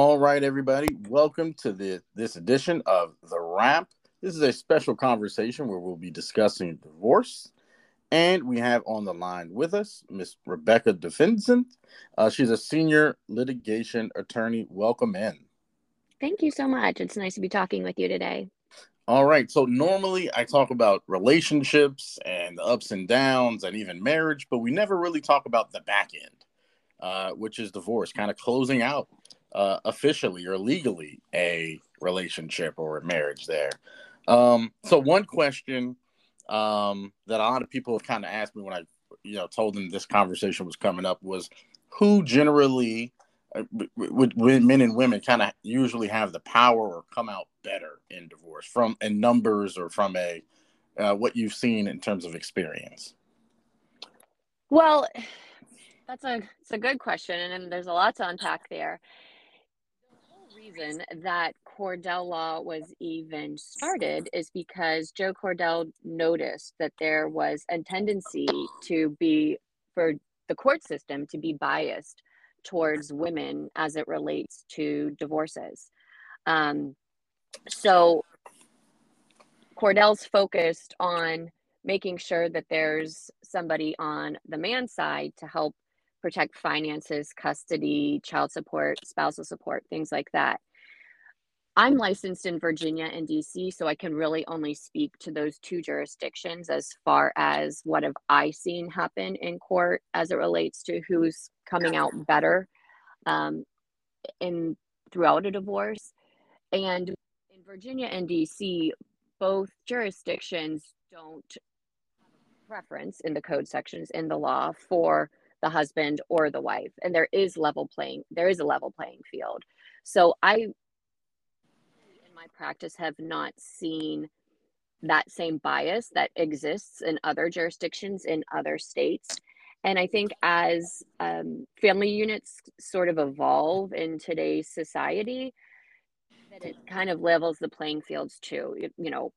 All right, everybody, welcome to the this edition of the Wrap. This is a special conversation where we'll be discussing divorce, and we have on the line with us Miss Rebecca DeVincent. Uh, she's a senior litigation attorney. Welcome in. Thank you so much. It's nice to be talking with you today. All right. So normally I talk about relationships and the ups and downs and even marriage, but we never really talk about the back end, uh, which is divorce, kind of closing out uh, officially or legally a relationship or a marriage there. Um, so one question um, that a lot of people have kind of asked me when I, you know, told them this conversation was coming up was who generally uh, with, with men and women kind of usually have the power or come out better in divorce from in numbers or from a uh, what you've seen in terms of experience well that's a it's a good question and there's a lot to unpack there reason that cordell law was even started is because joe cordell noticed that there was a tendency to be for the court system to be biased towards women as it relates to divorces. Um, so Cordell's focused on making sure that there's somebody on the man's side to help protect finances, custody, child support, spousal support, things like that. I'm licensed in Virginia and DC, so I can really only speak to those two jurisdictions as far as what have I seen happen in court as it relates to who's coming out better um, in throughout a divorce. And in Virginia and DC, both jurisdictions don't preference in the code sections in the law for the husband or the wife, and there is level playing. There is a level playing field. So I in my practice have not seen that same bias that exists in other jurisdictions in other states. And I think as um, family units sort of evolve in today's society, that it kind of levels the playing fields too. You know,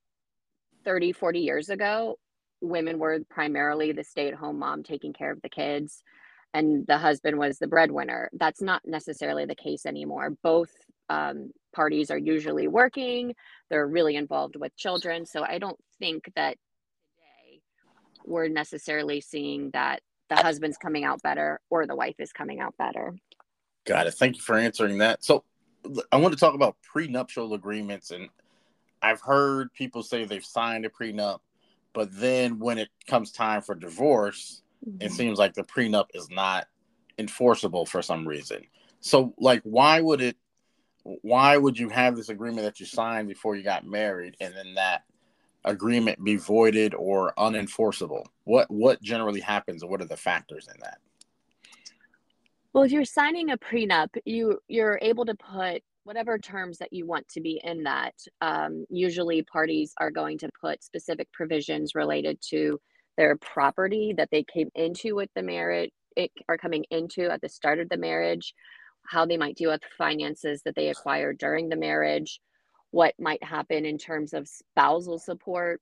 30, 40 years ago, women were primarily the stay at home mom taking care of the kids, and the husband was the breadwinner. That's not necessarily the case anymore. Both um, parties are usually working, they're really involved with children. So I don't think that today we're necessarily seeing that the husband's coming out better or the wife is coming out better. Got it. Thank you for answering that. So I want to talk about prenuptial agreements and I've heard people say they've signed a prenup, but then when it comes time for divorce, mm-hmm. it seems like the prenup is not enforceable for some reason. So like why would it why would you have this agreement that you signed before you got married and then that agreement be voided or unenforceable? What what generally happens and what are the factors in that? Well, if you're signing a prenup, you you're able to put whatever terms that you want to be in that. Um, usually, parties are going to put specific provisions related to their property that they came into with the marriage, it, are coming into at the start of the marriage, how they might deal with finances that they acquired during the marriage, what might happen in terms of spousal support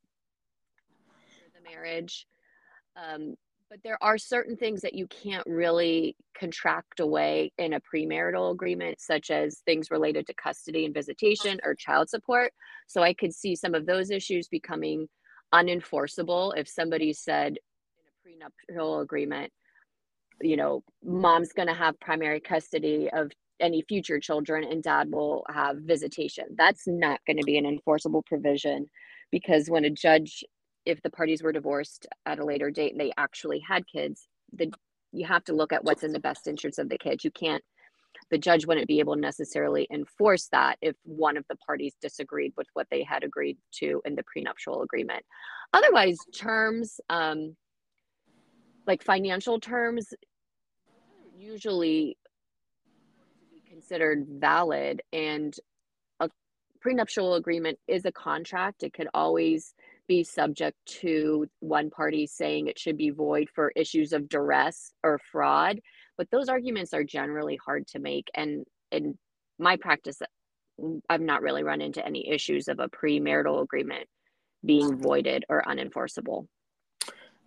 the marriage. Um, but there are certain things that you can't really contract away in a premarital agreement, such as things related to custody and visitation or child support. So I could see some of those issues becoming unenforceable if somebody said in a prenuptial agreement, you know, mom's going to have primary custody of any future children and dad will have visitation. That's not going to be an enforceable provision because when a judge, if the parties were divorced at a later date and they actually had kids, the you have to look at what's in the best interest of the kids. You can't the judge wouldn't be able to necessarily enforce that if one of the parties disagreed with what they had agreed to in the prenuptial agreement. Otherwise, terms um, like financial terms usually considered valid and a prenuptial agreement is a contract it could always be subject to one party saying it should be void for issues of duress or fraud but those arguments are generally hard to make and in my practice i've not really run into any issues of a premarital agreement being voided or unenforceable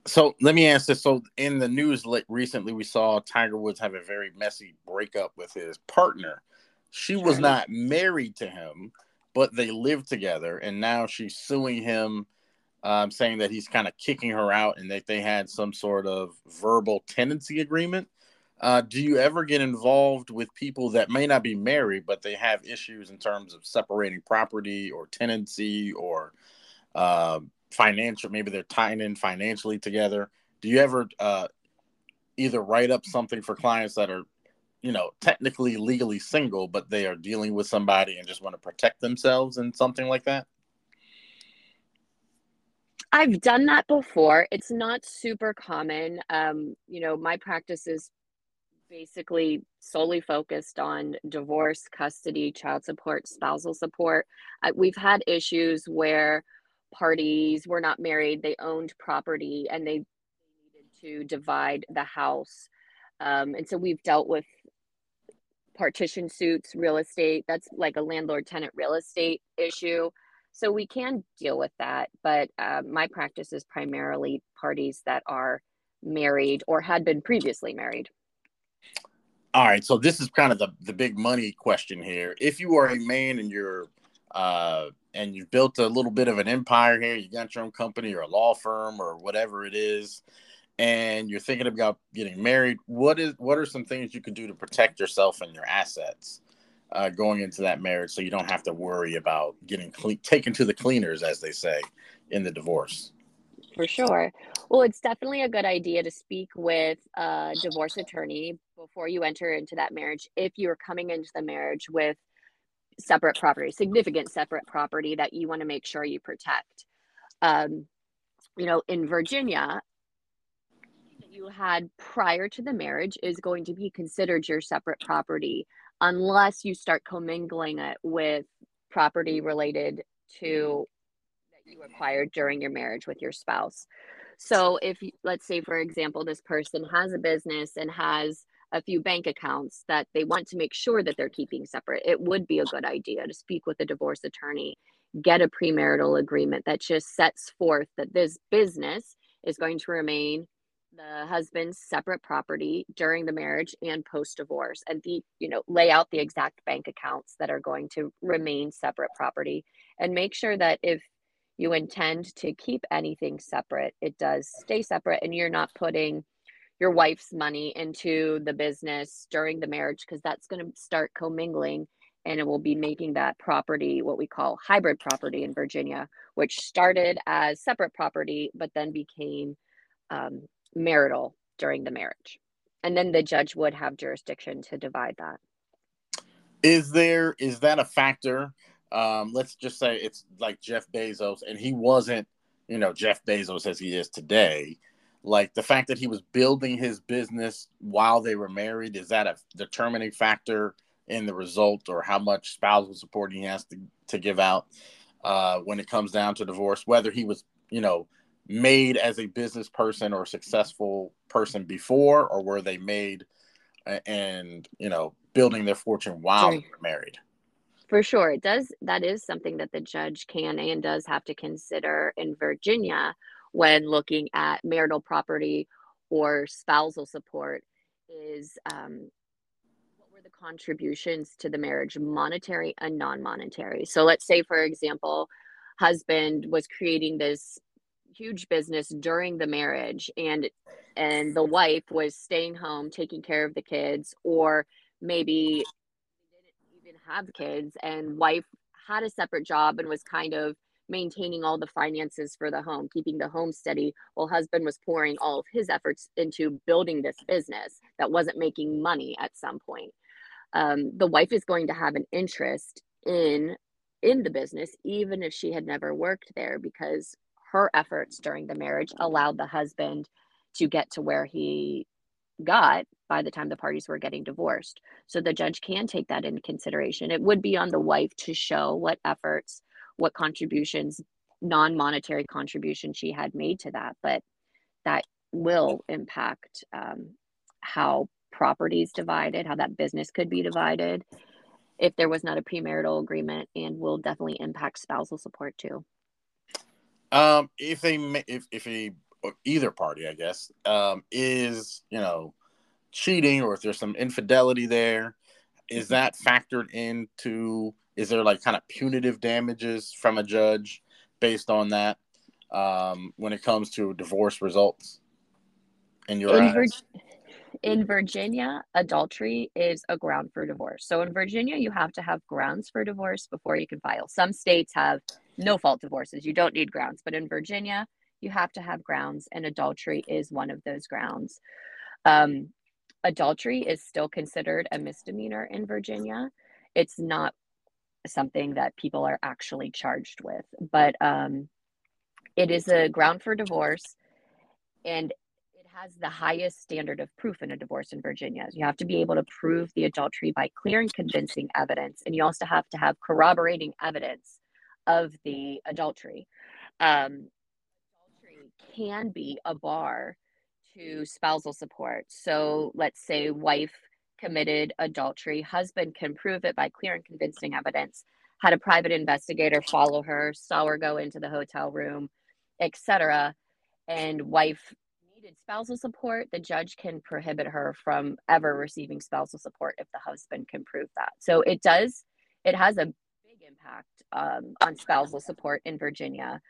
so let me ask this. So in the news recently, we saw Tiger Woods have a very messy breakup with his partner. She was not married to him, but they lived together, and now she's suing him, um, saying that he's kind of kicking her out and that they had some sort of verbal tenancy agreement. Uh, do you ever get involved with people that may not be married, but they have issues in terms of separating property or tenancy or uh, financial? Maybe they're tying in financially together. Do you ever uh, either write up something for clients that are you know, technically legally single, but they are dealing with somebody and just want to protect themselves and something like that? I've done that before. It's not super common. Um, you know, my practice is basically solely focused on divorce, custody, child support, spousal support. We've had issues where parties were not married, they owned property, and they needed to divide the house. Um, and so we've dealt with partition suits, real estate. That's like a landlord tenant real estate issue. So we can deal with that. But uh, my practice is primarily parties that are married or had been previously married. All right. So this is kind of the, the big money question here. If you are a man and you're uh, and you've built a little bit of an empire here, you got your own company or a law firm or whatever it is, and you're thinking about getting married, what is what are some things you can do to protect yourself and your assets uh, going into that marriage, so you don't have to worry about getting cle- taken to the cleaners, as they say, in the divorce? For sure. Well, it's definitely a good idea to speak with a divorce attorney before you enter into that marriage. If you're coming into the marriage with separate property, significant separate property that you want to make sure you protect. Um, you know, in Virginia, that you had prior to the marriage is going to be considered your separate property unless you start commingling it with property related to that you acquired during your marriage with your spouse. So if let's say for example this person has a business and has a few bank accounts that they want to make sure that they're keeping separate, it would be a good idea to speak with a divorce attorney, get a premarital agreement that just sets forth that this business is going to remain the husband's separate property during the marriage and post divorce and the you know lay out the exact bank accounts that are going to remain separate property and make sure that if you intend to keep anything separate it does stay separate and you're not putting your wife's money into the business during the marriage because that's going to start commingling and it will be making that property what we call hybrid property in Virginia, which started as separate property but then became um, marital during the marriage. And then the judge would have jurisdiction to divide that. Is there is that a factor? Um, let's just say it's like Jeff Bezos, and he wasn't, you know, Jeff Bezos as he is today. Like the fact that he was building his business while they were married, is that a determining factor in the result or how much spousal support he has to, to give out uh, when it comes down to divorce? Whether he was, you know, made as a business person or successful person before, or were they made and you know building their fortune while they were married? For sure, it does. That is something that the judge can and does have to consider in Virginia when looking at marital property or spousal support. Is um, what were the contributions to the marriage, monetary and non-monetary? So, let's say, for example, husband was creating this huge business during the marriage and and the wife was staying home taking care of the kids or maybe didn't even have kids and wife had a separate job and was kind of maintaining all the finances for the home keeping the home steady while husband was pouring all of his efforts into building this business that wasn't making money at some point. Um, the wife is going to have an interest in in the business even if she had never worked there because her efforts during the marriage allowed the husband to get to where he got by the time the parties were getting divorced. So the judge can take that into consideration. It would be on the wife to show what efforts, what contributions, non monetary contribution she had made to that, but that will impact um, how property is divided, how that business could be divided if there was not a premarital agreement, and will definitely impact spousal support too. Um, if they if if a either party, I guess, um, is you know cheating or if there's some infidelity there, is that factored into? Is there like kind of punitive damages from a judge based on that um, when it comes to divorce results? In your in? Vir- in Virginia, adultery is a ground for divorce. So in Virginia, you have to have grounds for divorce before you can file. Some states have no fault divorces. You don't need grounds, but in Virginia, you have to have grounds, and adultery is one of those grounds. Um, adultery is still considered a misdemeanor in Virginia. It's not something that people are actually charged with, but um, it is a ground for divorce, and it has the highest standard of proof in a divorce in Virginia. You have to be able to prove the adultery by clear and convincing evidence, and you also have to have corroborating evidence of the adultery. Um, adultery can be a bar to spousal support. So let's say wife committed adultery, husband can prove it by clear and convincing evidence, had a private investigator follow her, saw her go into the hotel room, etc. And wife needed spousal support, the judge can prohibit her from ever receiving spousal support if the husband can prove that. So it does, it has a impact um, on spousal support in Virginia.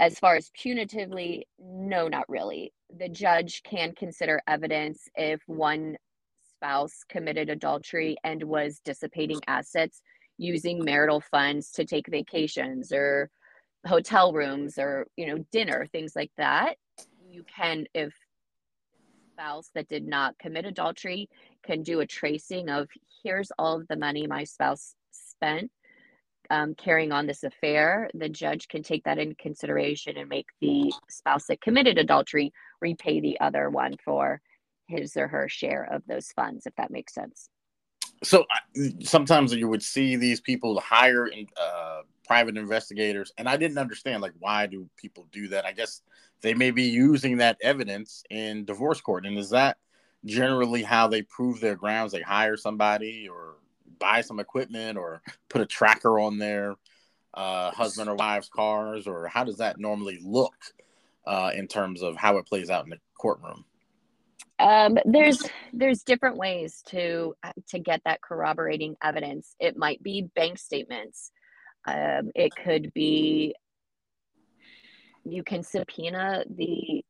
As far as punitively, no, not really. The judge can consider evidence if one spouse committed adultery and was dissipating assets using marital funds to take vacations or hotel rooms or you know dinner things like that you can if spouse that did not commit adultery can do a tracing of here's all of the money my spouse spent um, carrying on this affair, the judge can take that into consideration and make the spouse that committed adultery repay the other one for his or her share of those funds, if that makes sense. So sometimes you would see these people hire uh, private investigators, and I didn't understand like why do people do that? I guess they may be using that evidence in divorce court, and is that generally how they prove their grounds? They hire somebody or buy some equipment or put a tracker on their uh, husband or wife's cars, or how does that normally look uh, in terms of how it plays out in the courtroom? Um, there's there's different ways to to get that corroborating evidence. It might be bank statements. Um, it could be you can subpoena the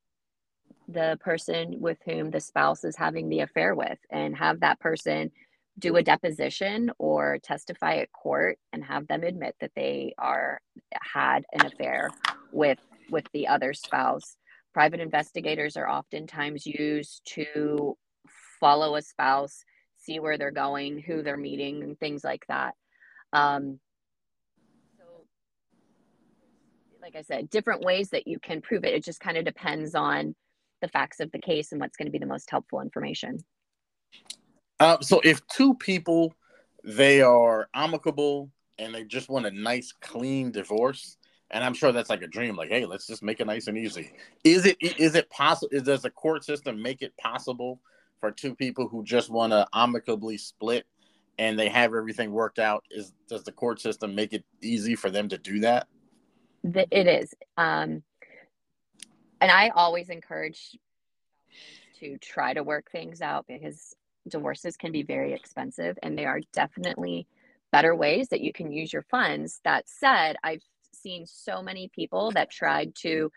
the person with whom the spouse is having the affair with and have that person do a deposition or testify at court and have them admit that they are had an affair with with the other spouse. Private investigators are oftentimes used to follow a spouse see where they're going who they're meeting and things like that. Um, so like i said different ways that you can prove it. It just kind of depends on the facts of the case and what's going to be the most helpful information uh, so if two people they are amicable and they just want a nice clean divorce, and I'm sure that's like a dream. Like, hey, let's just make it nice and easy. Is it is it possible? Does the court system make it possible for two people who just want to amicably split and they have everything worked out? Is does the court system make it easy for them to do that? It is, um, and I always encourage to try to work things out because divorces can be very expensive and there are definitely better ways that you can use your funds. That said, I've seen so many people that tried to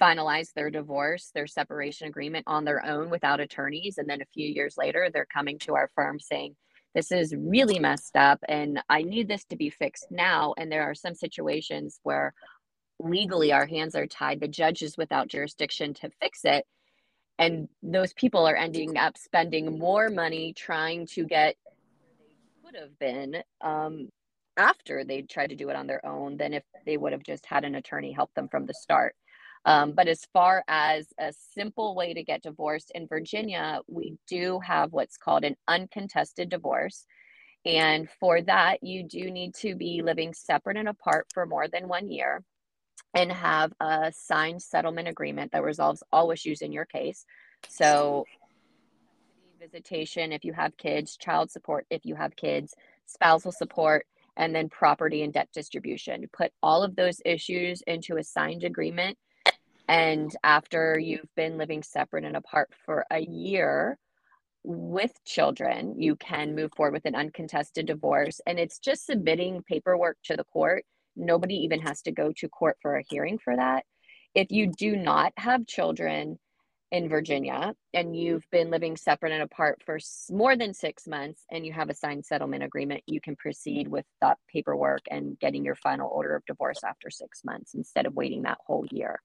finalize their divorce, their separation agreement on their own without attorneys. And then a few years later, they're coming to our firm saying, This is really messed up and I need this to be fixed now. And there are some situations where legally our hands are tied, the judge is without jurisdiction to fix it and those people are ending up spending more money trying to get could have been um, after they tried to do it on their own than if they would have just had an attorney help them from the start. Um, but as far as a simple way to get divorced in Virginia, we do have what's called an uncontested divorce. And for that, you do need to be living separate and apart for more than one year and have a signed settlement agreement that resolves all issues in your case. So, visitation if you have kids, child support if you have kids, spousal support, and then property and debt distribution. Put all of those issues into a signed agreement. And after you've been living separate and apart for a year, with children, you can move forward with an uncontested divorce, and it's just submitting paperwork to the court. Nobody even has to go to court for a hearing for that. If you do not have children in Virginia and you've been living separate and apart for more than six months and you have a signed settlement agreement, you can proceed with that paperwork and getting your final order of divorce after six months instead of waiting that whole year.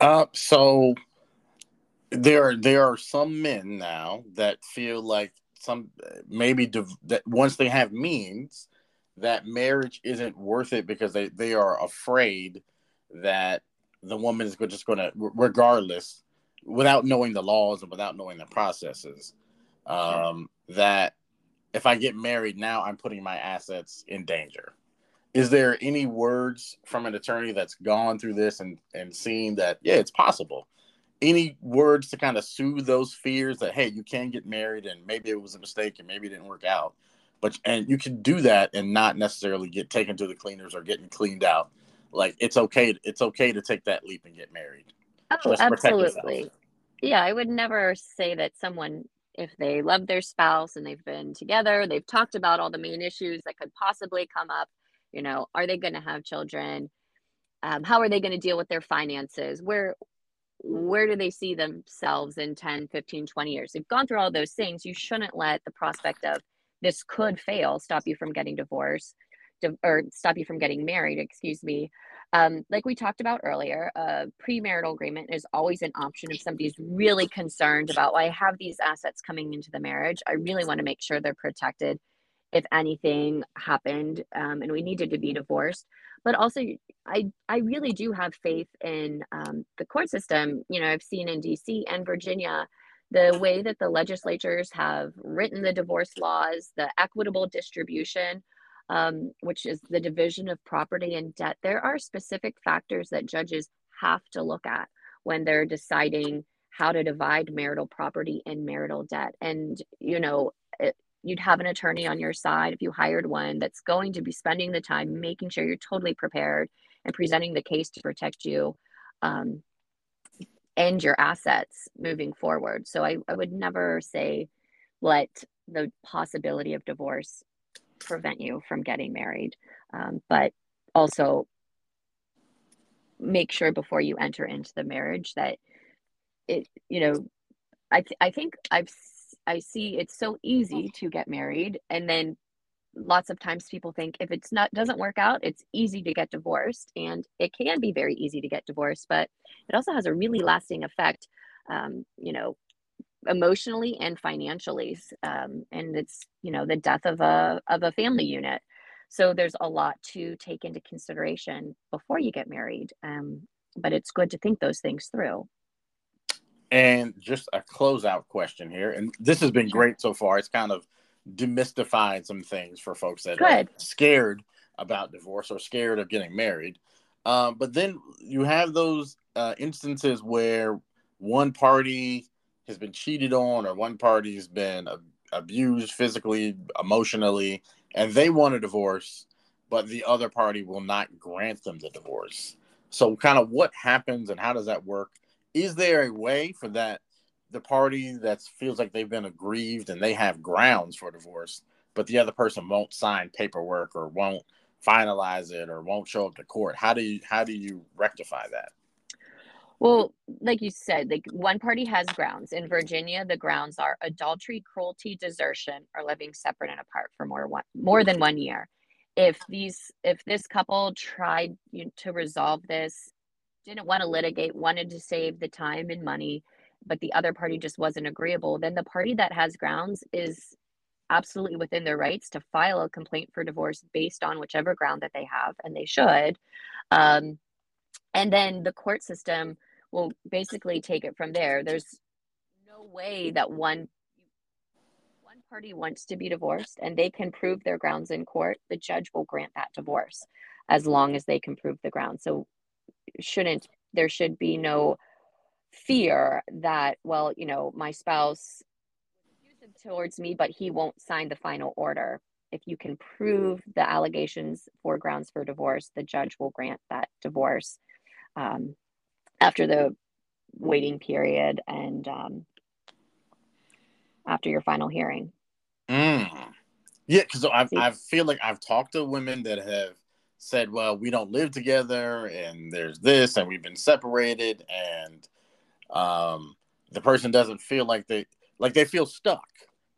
Uh, so there there are some men now that feel like some maybe div- that once they have means that marriage isn't worth it because they they are afraid that the woman is just going to regardless without knowing the laws and without knowing the processes um, that if i get married now i'm putting my assets in danger. Is there any words from an attorney that's gone through this and and seen that yeah it's possible? Any words to kind of soothe those fears that hey you can get married and maybe it was a mistake and maybe it didn't work out but and you can do that and not necessarily get taken to the cleaners or getting cleaned out. Like it's okay it's okay to take that leap and get married. Oh absolutely. Yeah i would never say that someone if they love their spouse and they've been together they've talked about all the main issues that could possibly come up you know are they going to have children? Um, how are they going to deal with their finances? Where where do they see themselves in 10 15 20 years? They've gone through all those things. You shouldn't let the prospect of this could fail stop you from getting divorced or stop you from getting married excuse me. Um, like we talked about earlier a premarital agreement is always an option if somebody's really concerned about well, i have these assets coming into the marriage. I really want to make sure they're protected if anything happened um, and we needed to be divorced. But also i i really do have faith in um, the court system. You know i've seen in dc and virginia the way that the legislatures have written the divorce laws the equitable distribution um, which is the division of property and debt there are specific factors that judges have to look at when they're deciding how to divide marital property and marital debt. And you know it, you'd have an attorney on your side if you hired one that's going to be spending the time making sure you're totally prepared and presenting the case to protect you um, and your assets moving forward. So I, I would never say let the possibility of divorce prevent you from getting married, um, but also make sure before you enter into the marriage that it, you know, I, th- I think I've I see it's so easy to get married and then lots of times people think if it's not doesn't work out it's easy to get divorced and it can be very easy to get divorced but it also has a really lasting effect um, you know emotionally and financially um, and it's you know the death of a of a family unit. So there's a lot to take into consideration before you get married um, but it's good to think those things through. And just a closeout question here, and this has been great so far. It's kind of demystifying some things for folks that Good. are scared about divorce or scared of getting married. Um, but then you have those uh, instances where one party has been cheated on, or one party has been abused physically, emotionally, and they want a divorce, but the other party will not grant them the divorce. So, kind of what happens and how does that work is there a way for that the party that feels like they've been aggrieved and they have grounds for divorce, but the other person won't sign paperwork or won't finalize it or won't show up to court? How do you how do you rectify that? Well, like you said, like one party has grounds. In Virginia, the grounds are adultery, cruelty, desertion, or living separate and apart for more one more than one year. If these if this couple tried to resolve this didn't want to litigate, wanted to save the time and money, but the other party just wasn't agreeable, then the party that has grounds is absolutely within their rights to file a complaint for divorce based on whichever ground that they have, and they should. Um, and then the court system will basically take it from there. There's no way that one one party wants to be divorced and they can prove their grounds in court. The judge will grant that divorce as long as they can prove the ground. So shouldn't there should be no fear that well you know my spouse towards me but he won't sign the final order if you can prove the allegations for grounds for divorce the judge will grant that divorce um, after the waiting period and um, after your final hearing. Mm. Yeah, because I feel like I've talked to women that have said, "Well, we don't live together, and there's this, and we've been separated, and um, the person doesn't feel like they like they feel stuck,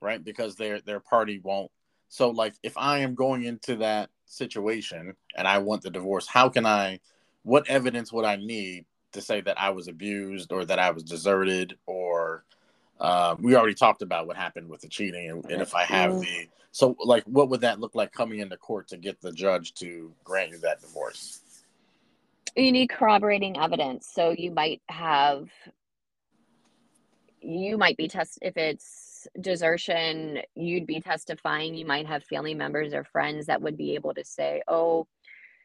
right? Because their their party won't. So, like, if I am going into that situation and I want the divorce, how can I? What evidence would I need to say that I was abused or that I was deserted or uh, we already talked about what happened with the cheating and, and if I have mm-hmm. the so like what would that look like coming into court to get the judge to grant you that divorce? You need corroborating evidence. So you might have you might be test if it's desertion, you'd be testifying. You might have family members or friends that would be able to say, "Oh,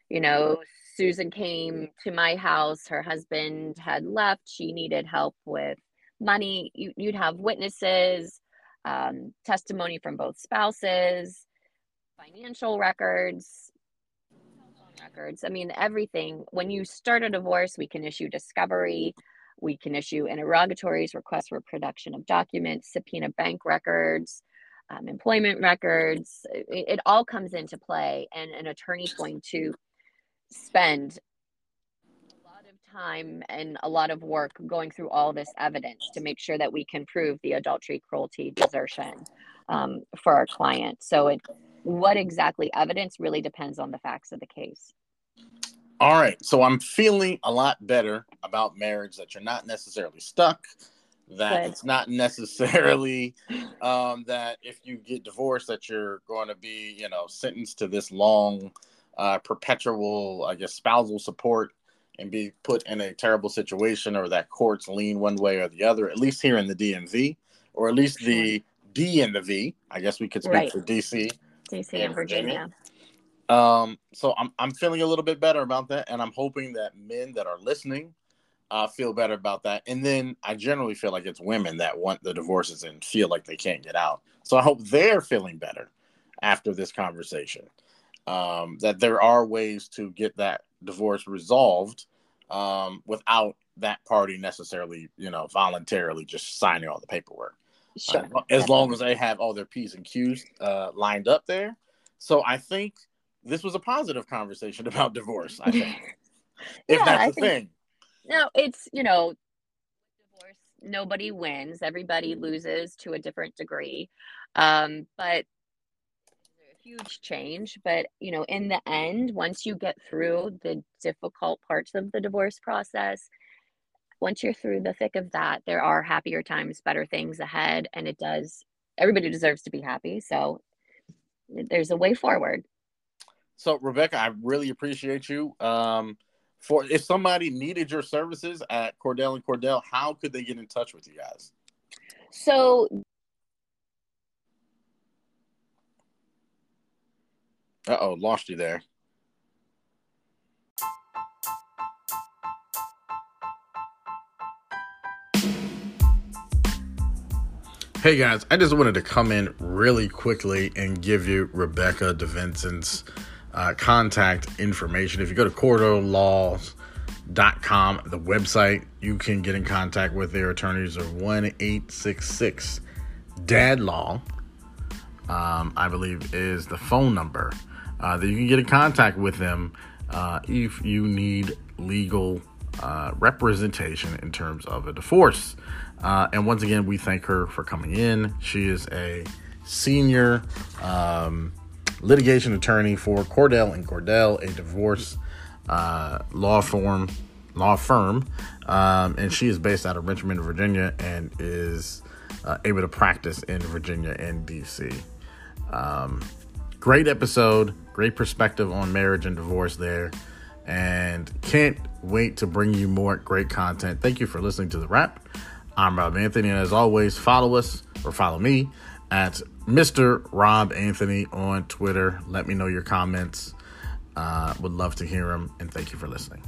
you know, Susan came to my house. Her husband had left. She needed help with money. You, would have witnesses, um, testimony from both spouses, financial records, records. I mean, everything. When you start a divorce, we can issue discovery. We can issue interrogatories, requests for production of documents, subpoena bank records, um, employment records. It, it all comes into play, and an attorney's going to spend a lot of time and a lot of work going through all this evidence to make sure that we can prove the adultery, cruelty, desertion um, for our client. So it what exactly evidence really depends on the facts of the case. All right. So I'm feeling a lot better about marriage that you're not necessarily stuck, that Good. it's not necessarily um, that if you get divorced that you're going to be, you know, sentenced to this long uh, perpetual, I guess, spousal support and be put in a terrible situation or that courts lean one way or the other, at least here in the DMV, or at least the D and the V. I guess we could speak right. for DC. DC and, Virginia. Virginia. Um, so I'm, I'm feeling a little bit better about that. And I'm hoping that men that are listening uh, feel better about that. And then I generally feel like it's women that want the divorces and feel like they can't get out. So I hope they're feeling better after this conversation um, that there are ways to get that divorce resolved um, without that party necessarily, you know, voluntarily just signing all the paperwork. Sure. Uh, as long as they have all their P's and Q's uh, lined up there. So I think this was a positive conversation about divorce, I think. if yeah, that's I the think, thing. No, it's, you know, divorce, nobody wins, everybody loses to a different degree. Um, but a huge change but you know in the end once you get through the difficult parts of the divorce process once you're through the thick of that there are happier times better things ahead and it does everybody deserves to be happy so there's a way forward so rebecca i really appreciate you um for if somebody needed your services at cordell and cordell how could they get in touch with you guys so Uh oh, lost you there. Hey guys, I just wanted to come in really quickly and give you Rebecca DeVincent's uh, contact information. If you go to cordellaws.com, the website, you can get in contact with their attorneys or 1 866 Dad Law, um, I believe is the phone number uh, that you can get in contact with them uh, if you need legal uh, representation in terms of a divorce. Uh, and once again, we thank her for coming in. She is a senior um, litigation attorney for Cordell and Cordell, a divorce uh, law firm. Law firm, um, and she is based out of Richmond, Virginia, and is uh, able to practice in Virginia and DC. Um, great episode, great perspective on marriage and divorce there. And can't wait to bring you more great content. Thank you for listening to the wrap. I'm Rob Anthony, and as always, follow us or follow me at Mr. Rob Anthony on Twitter. Let me know your comments. Uh, would love to hear them, and thank you for listening.